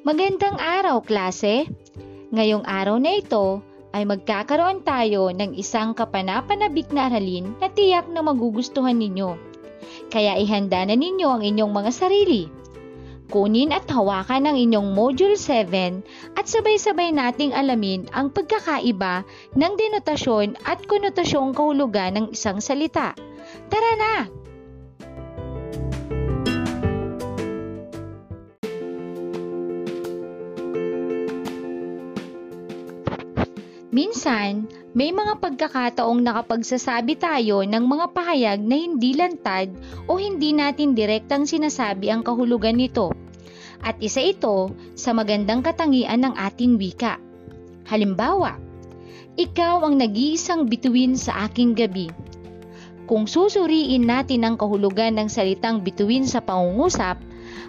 Magandang araw, klase! Ngayong araw na ito ay magkakaroon tayo ng isang kapanapanabik na aralin na tiyak na magugustuhan ninyo. Kaya ihanda na ninyo ang inyong mga sarili. Kunin at hawakan ang inyong Module 7 at sabay-sabay nating alamin ang pagkakaiba ng denotasyon at konotasyong kahulugan ng isang salita. Tara na! Minsan, may mga pagkakataong nakapagsasabi tayo ng mga pahayag na hindi lantad o hindi natin direktang sinasabi ang kahulugan nito. At isa ito sa magandang katangian ng ating wika. Halimbawa, ikaw ang nag-iisang bituin sa aking gabi. Kung susuriin natin ang kahulugan ng salitang bituin sa pangungusap,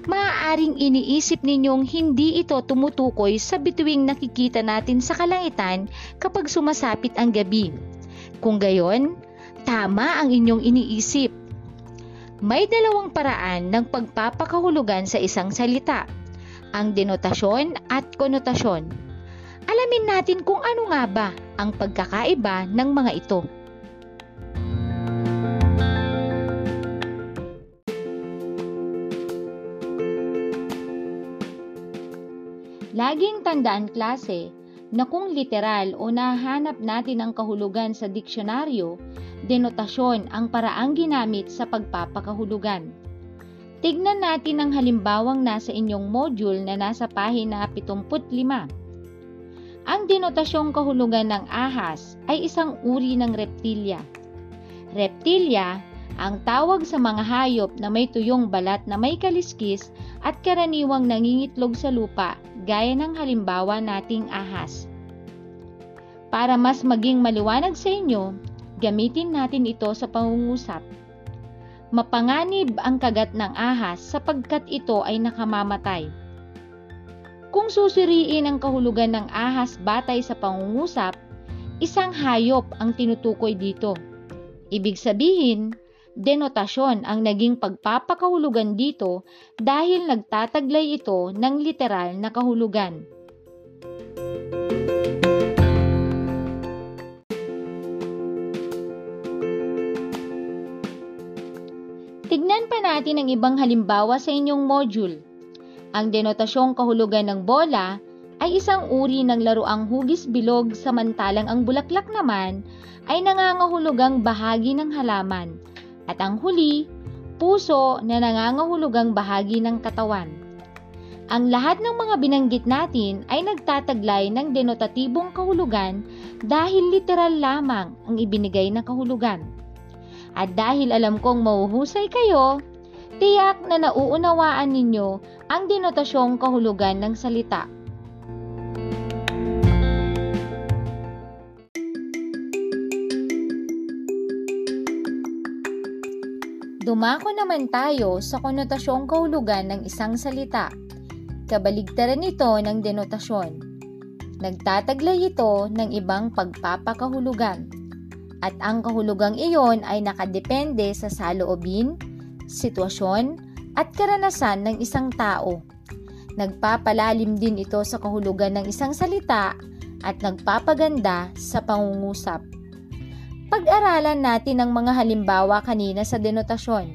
maaaring iniisip ninyong hindi ito tumutukoy sa bituing nakikita natin sa kalangitan kapag sumasapit ang gabi. Kung gayon, tama ang inyong iniisip. May dalawang paraan ng pagpapakahulugan sa isang salita, ang denotasyon at konotasyon. Alamin natin kung ano nga ba ang pagkakaiba ng mga ito. Laging tandaan klase na kung literal o nahanap natin ang kahulugan sa diksyonaryo, denotasyon ang paraang ginamit sa pagpapakahulugan. Tignan natin ang halimbawang nasa inyong module na nasa pahina 75. Ang denotasyong kahulugan ng ahas ay isang uri ng reptilya. Reptilya ang tawag sa mga hayop na may tuyong balat na may kaliskis at karaniwang nangingitlog sa lupa gaya ng halimbawa nating ahas. Para mas maging maliwanag sa inyo, gamitin natin ito sa pangungusap. Mapanganib ang kagat ng ahas sapagkat ito ay nakamamatay. Kung susuriin ang kahulugan ng ahas batay sa pangungusap, isang hayop ang tinutukoy dito. Ibig sabihin, denotasyon ang naging pagpapakahulugan dito dahil nagtataglay ito ng literal na kahulugan. Tignan pa natin ang ibang halimbawa sa inyong module. Ang denotasyong kahulugan ng bola ay isang uri ng laruang hugis bilog samantalang ang bulaklak naman ay nangangahulugang bahagi ng halaman at ang huli, puso na nangangahulugang bahagi ng katawan. Ang lahat ng mga binanggit natin ay nagtataglay ng denotatibong kahulugan dahil literal lamang ang ibinigay na kahulugan. At dahil alam kong mauhusay kayo, tiyak na nauunawaan ninyo ang denotasyong kahulugan ng salita. Dumako naman tayo sa konotasyong kahulugan ng isang salita. Kabaligtaran nito ng denotasyon. Nagtataglay ito ng ibang pagpapakahulugan. At ang kahulugang iyon ay nakadepende sa saloobin, sitwasyon, at karanasan ng isang tao. Nagpapalalim din ito sa kahulugan ng isang salita at nagpapaganda sa pangungusap. Pag-aralan natin ang mga halimbawa kanina sa denotasyon.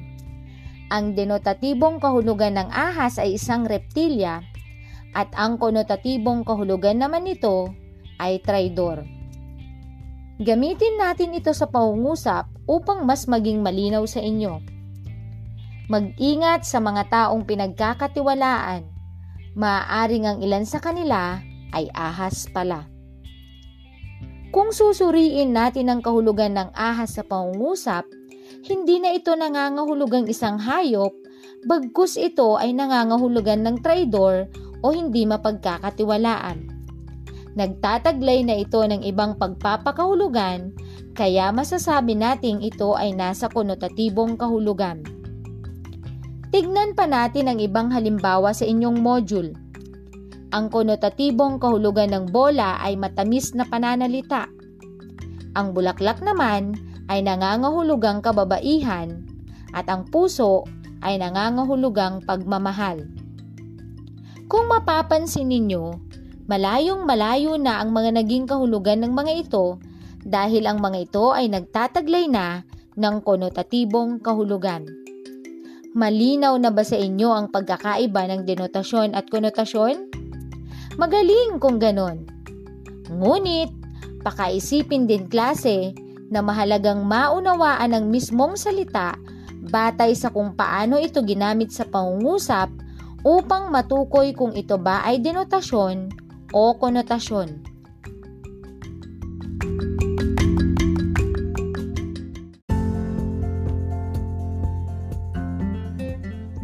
Ang denotatibong kahulugan ng ahas ay isang reptilya at ang konotatibong kahulugan naman nito ay traidor. Gamitin natin ito sa pangungusap upang mas maging malinaw sa inyo. Mag-ingat sa mga taong pinagkakatiwalaan. Maaaring ang ilan sa kanila ay ahas pala. Kung susuriin natin ang kahulugan ng ahas sa pangungusap, hindi na ito nangangahulugang isang hayop, bagkus ito ay nangangahulugan ng traidor o hindi mapagkakatiwalaan. Nagtataglay na ito ng ibang pagpapakahulugan, kaya masasabi nating ito ay nasa konotatibong kahulugan. Tignan pa natin ang ibang halimbawa sa inyong module. Ang konotatibong kahulugan ng bola ay matamis na pananalita. Ang bulaklak naman ay nangangahulugang kababaihan at ang puso ay nangangahulugang pagmamahal. Kung mapapansin ninyo, malayong malayo na ang mga naging kahulugan ng mga ito dahil ang mga ito ay nagtataglay na ng konotatibong kahulugan. Malinaw na ba sa inyo ang pagkakaiba ng denotasyon at konotasyon? Magaling kung ganon. Ngunit, pakaisipin din klase na mahalagang maunawaan ang mismong salita batay sa kung paano ito ginamit sa pangungusap upang matukoy kung ito ba ay denotasyon o konotasyon.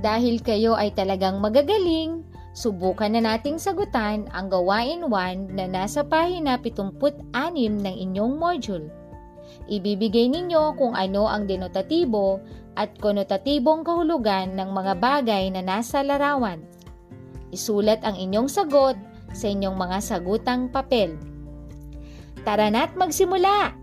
Dahil kayo ay talagang magagaling, subukan na nating sagutan ang gawain 1 na nasa pahina 76 ng inyong module. Ibibigay ninyo kung ano ang denotatibo at konotatibong kahulugan ng mga bagay na nasa larawan. Isulat ang inyong sagot sa inyong mga sagutang papel. Tara na't magsimula!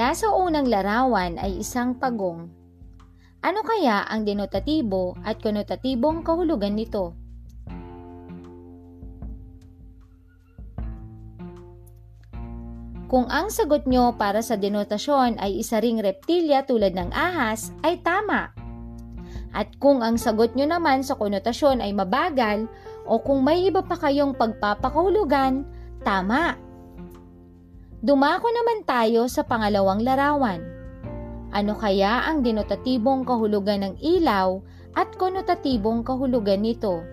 Nasa unang larawan ay isang pagong. Ano kaya ang denotatibo at konotatibong kahulugan nito? Kung ang sagot nyo para sa denotasyon ay isa ring reptilya tulad ng ahas, ay tama. At kung ang sagot nyo naman sa konotasyon ay mabagal o kung may iba pa kayong pagpapakahulugan, tama. Dumako naman tayo sa pangalawang larawan. Ano kaya ang denotatibong kahulugan ng ilaw at konotatibong kahulugan nito?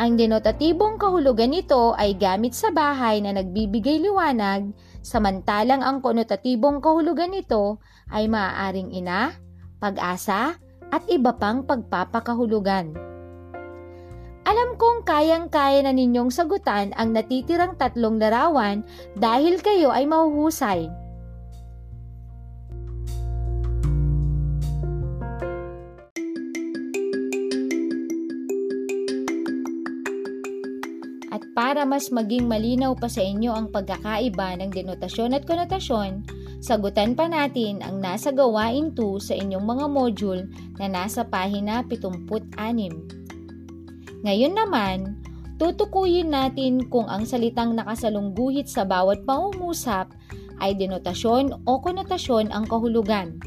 Ang denotatibong kahulugan nito ay gamit sa bahay na nagbibigay liwanag, samantalang ang konotatibong kahulugan nito ay maaaring ina, pag-asa, at iba pang pagpapakahulugan. Alam kong kayang-kaya na ninyong sagutan ang natitirang tatlong larawan dahil kayo ay mahuhusay. At para mas maging malinaw pa sa inyo ang pagkakaiba ng denotasyon at konotasyon, sagutan pa natin ang nasa gawain 2 sa inyong mga module na nasa pahina 76. Ngayon naman, tutukuyin natin kung ang salitang nakasalungguhit sa bawat pangungusap ay denotasyon o konotasyon ang kahulugan.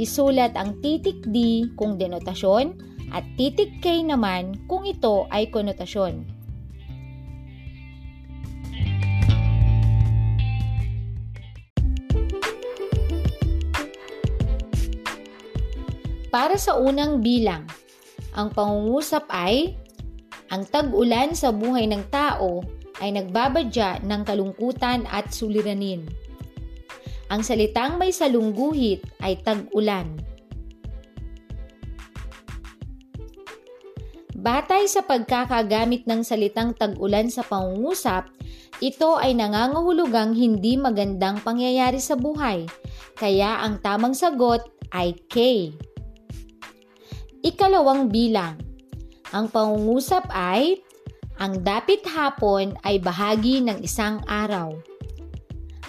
Isulat ang titik D kung denotasyon at titik K naman kung ito ay konotasyon. Para sa unang bilang, ang pangungusap ay ang tag-ulan sa buhay ng tao ay nagbabadya ng kalungkutan at suliranin. Ang salitang may salungguhit ay tag-ulan. Batay sa pagkakagamit ng salitang tag-ulan sa pangungusap, ito ay nangangahulugang hindi magandang pangyayari sa buhay, kaya ang tamang sagot ay K. Ikalawang bilang. Ang pangungusap ay, ang dapit hapon ay bahagi ng isang araw.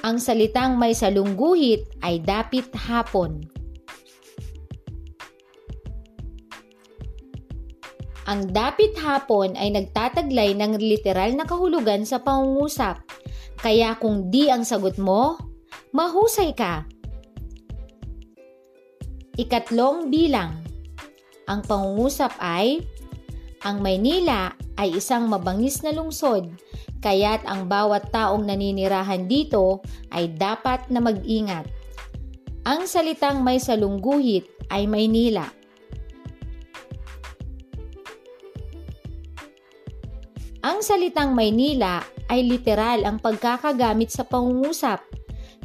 Ang salitang may salungguhit ay dapit hapon. Ang dapit hapon ay nagtataglay ng literal na kahulugan sa pangungusap. Kaya kung di ang sagot mo, mahusay ka. Ikatlong bilang. Ang pangungusap ay, ang Maynila ay isang mabangis na lungsod, kaya't ang bawat taong naninirahan dito ay dapat na mag-ingat. Ang salitang may salungguhit ay Maynila. Ang salitang Maynila ay literal ang pagkakagamit sa pangungusap,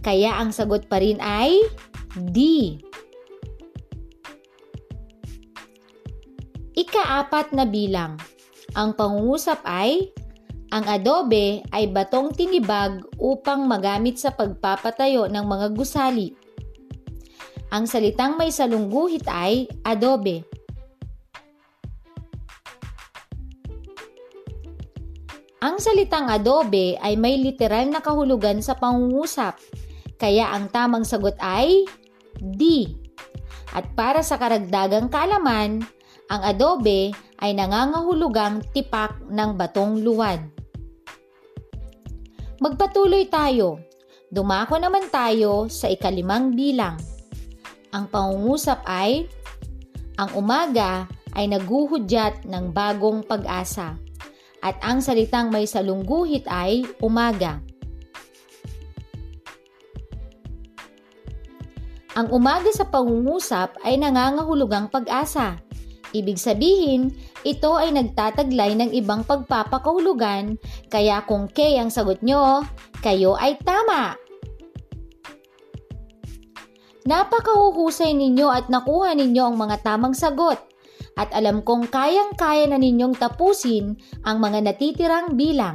kaya ang sagot pa rin ay D. Ikaapat na bilang. Ang pangungusap ay, ang adobe ay batong tinibag upang magamit sa pagpapatayo ng mga gusali. Ang salitang may salungguhit ay adobe. Ang salitang adobe ay may literal na kahulugan sa pangungusap, kaya ang tamang sagot ay D. At para sa karagdagang kaalaman, ang adobe ay nangangahulugang tipak ng batong luwad. Magpatuloy tayo. Dumako naman tayo sa ikalimang bilang. Ang pangungusap ay, ang umaga ay naguhudyat ng bagong pag-asa at ang salitang may salungguhit ay umaga. Ang umaga sa pangungusap ay nangangahulugang pag-asa. Ibig sabihin, ito ay nagtataglay ng ibang pagpapakahulugan, kaya kung K ang sagot nyo, kayo ay tama. Napakahuhusay ninyo at nakuha ninyo ang mga tamang sagot at alam kong kayang-kaya na ninyong tapusin ang mga natitirang bilang.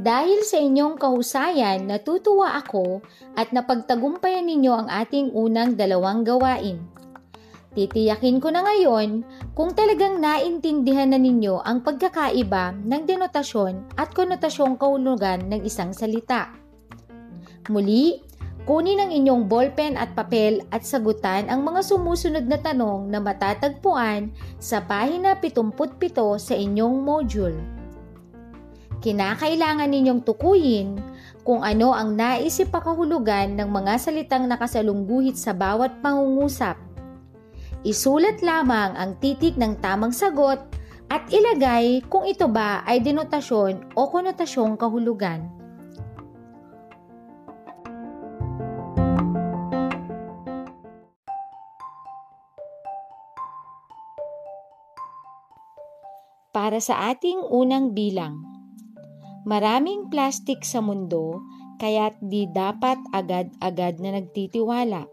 Dahil sa inyong kahusayan, natutuwa ako at napagtagumpayan ninyo ang ating unang dalawang gawain. Titiyakin ko na ngayon kung talagang naintindihan na ninyo ang pagkakaiba ng denotasyon at konotasyong kahulugan ng isang salita. Muli, kunin ang inyong ballpen at papel at sagutan ang mga sumusunod na tanong na matatagpuan sa pahina 77 sa inyong module. Kinakailangan ninyong tukuyin kung ano ang naisip pakahulugan ng mga salitang nakasalungguhit sa bawat pangungusap Isulat lamang ang titik ng tamang sagot at ilagay kung ito ba ay denotasyon o konotasyong kahulugan. Para sa ating unang bilang, maraming plastik sa mundo kaya't di dapat agad-agad na nagtitiwala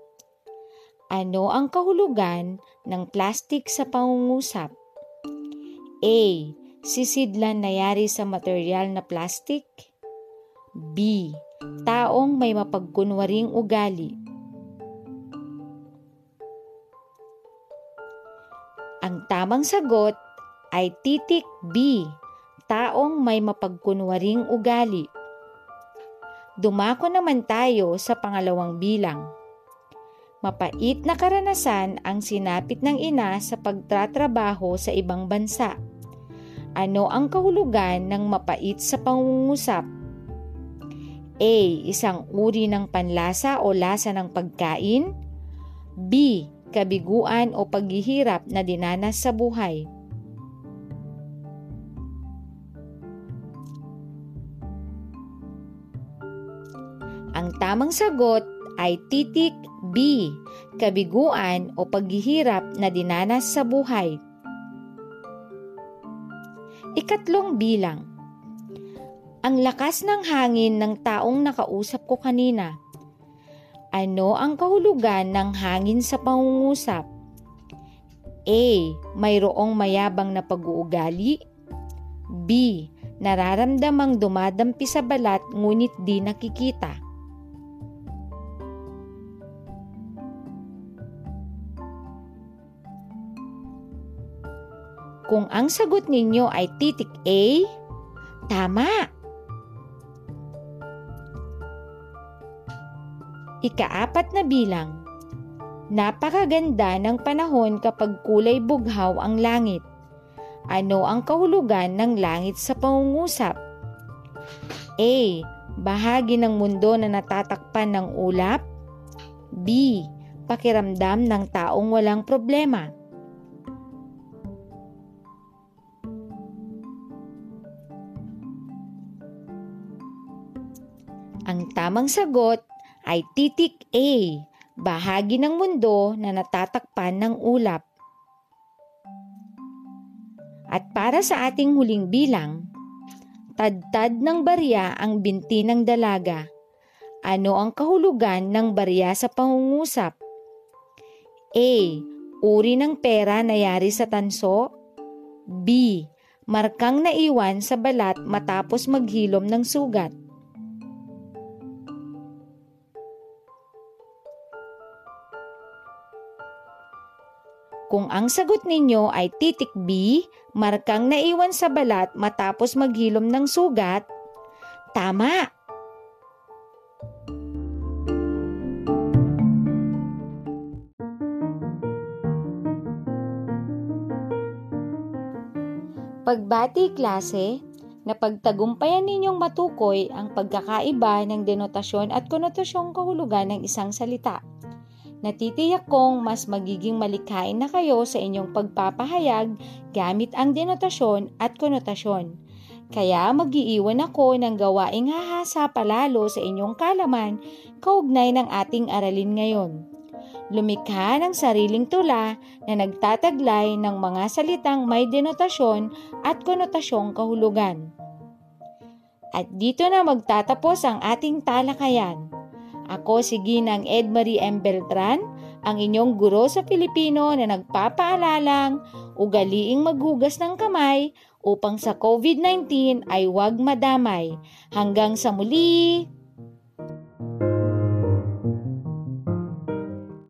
ano ang kahulugan ng plastic sa pangungusap? A. Sisidlan na yari sa material na plastic. B. Taong may mapagkunwaring ugali. Ang tamang sagot ay titik B. Taong may mapagkunwaring ugali. Dumako naman tayo sa pangalawang bilang. Mapait na karanasan ang sinapit ng ina sa pagtatrabaho sa ibang bansa. Ano ang kahulugan ng mapait sa pangungusap? A. Isang uri ng panlasa o lasa ng pagkain. B. Kabiguan o paghihirap na dinanas sa buhay. Ang tamang sagot ay titik B. Kabiguan o paghihirap na dinanas sa buhay. Ikatlong bilang. Ang lakas ng hangin ng taong nakausap ko kanina. Ano ang kahulugan ng hangin sa pangungusap? A. Mayroong mayabang na pag-uugali. B. Nararamdamang dumadampi sa balat ngunit di nakikita. Kung ang sagot ninyo ay titik A, tama. Ikaapat na bilang. Napakaganda ng panahon kapag kulay bughaw ang langit. Ano ang kahulugan ng langit sa pangungusap? A. Bahagi ng mundo na natatakpan ng ulap. B. Pakiramdam ng taong walang problema. Tamang sagot ay titik A, bahagi ng mundo na natatakpan ng ulap. At para sa ating huling bilang, tadtad ng barya ang binti ng dalaga. Ano ang kahulugan ng barya sa pangungusap? A. Uri ng pera na yari sa tanso. B. Markang naiwan sa balat matapos maghilom ng sugat. Kung ang sagot ninyo ay titik B, markang naiwan sa balat matapos maghilom ng sugat, tama! Pagbati klase, napagtagumpayan ninyong matukoy ang pagkakaiba ng denotasyon at konotasyong kahulugan ng isang salita. Natitiyak kong mas magiging malikhain na kayo sa inyong pagpapahayag gamit ang denotasyon at konotasyon. Kaya magiiwan ako ng gawaing hahasa palalo sa inyong kalaman kaugnay ng ating aralin ngayon. Lumikha ng sariling tula na nagtataglay ng mga salitang may denotasyon at konotasyong kahulugan. At dito na magtatapos ang ating talakayan. Ako si Ginang Edmarie M. Beltran, ang inyong guro sa Filipino na nagpapaalalang ugaliing maghugas ng kamay upang sa COVID-19 ay huwag madamay. Hanggang sa muli!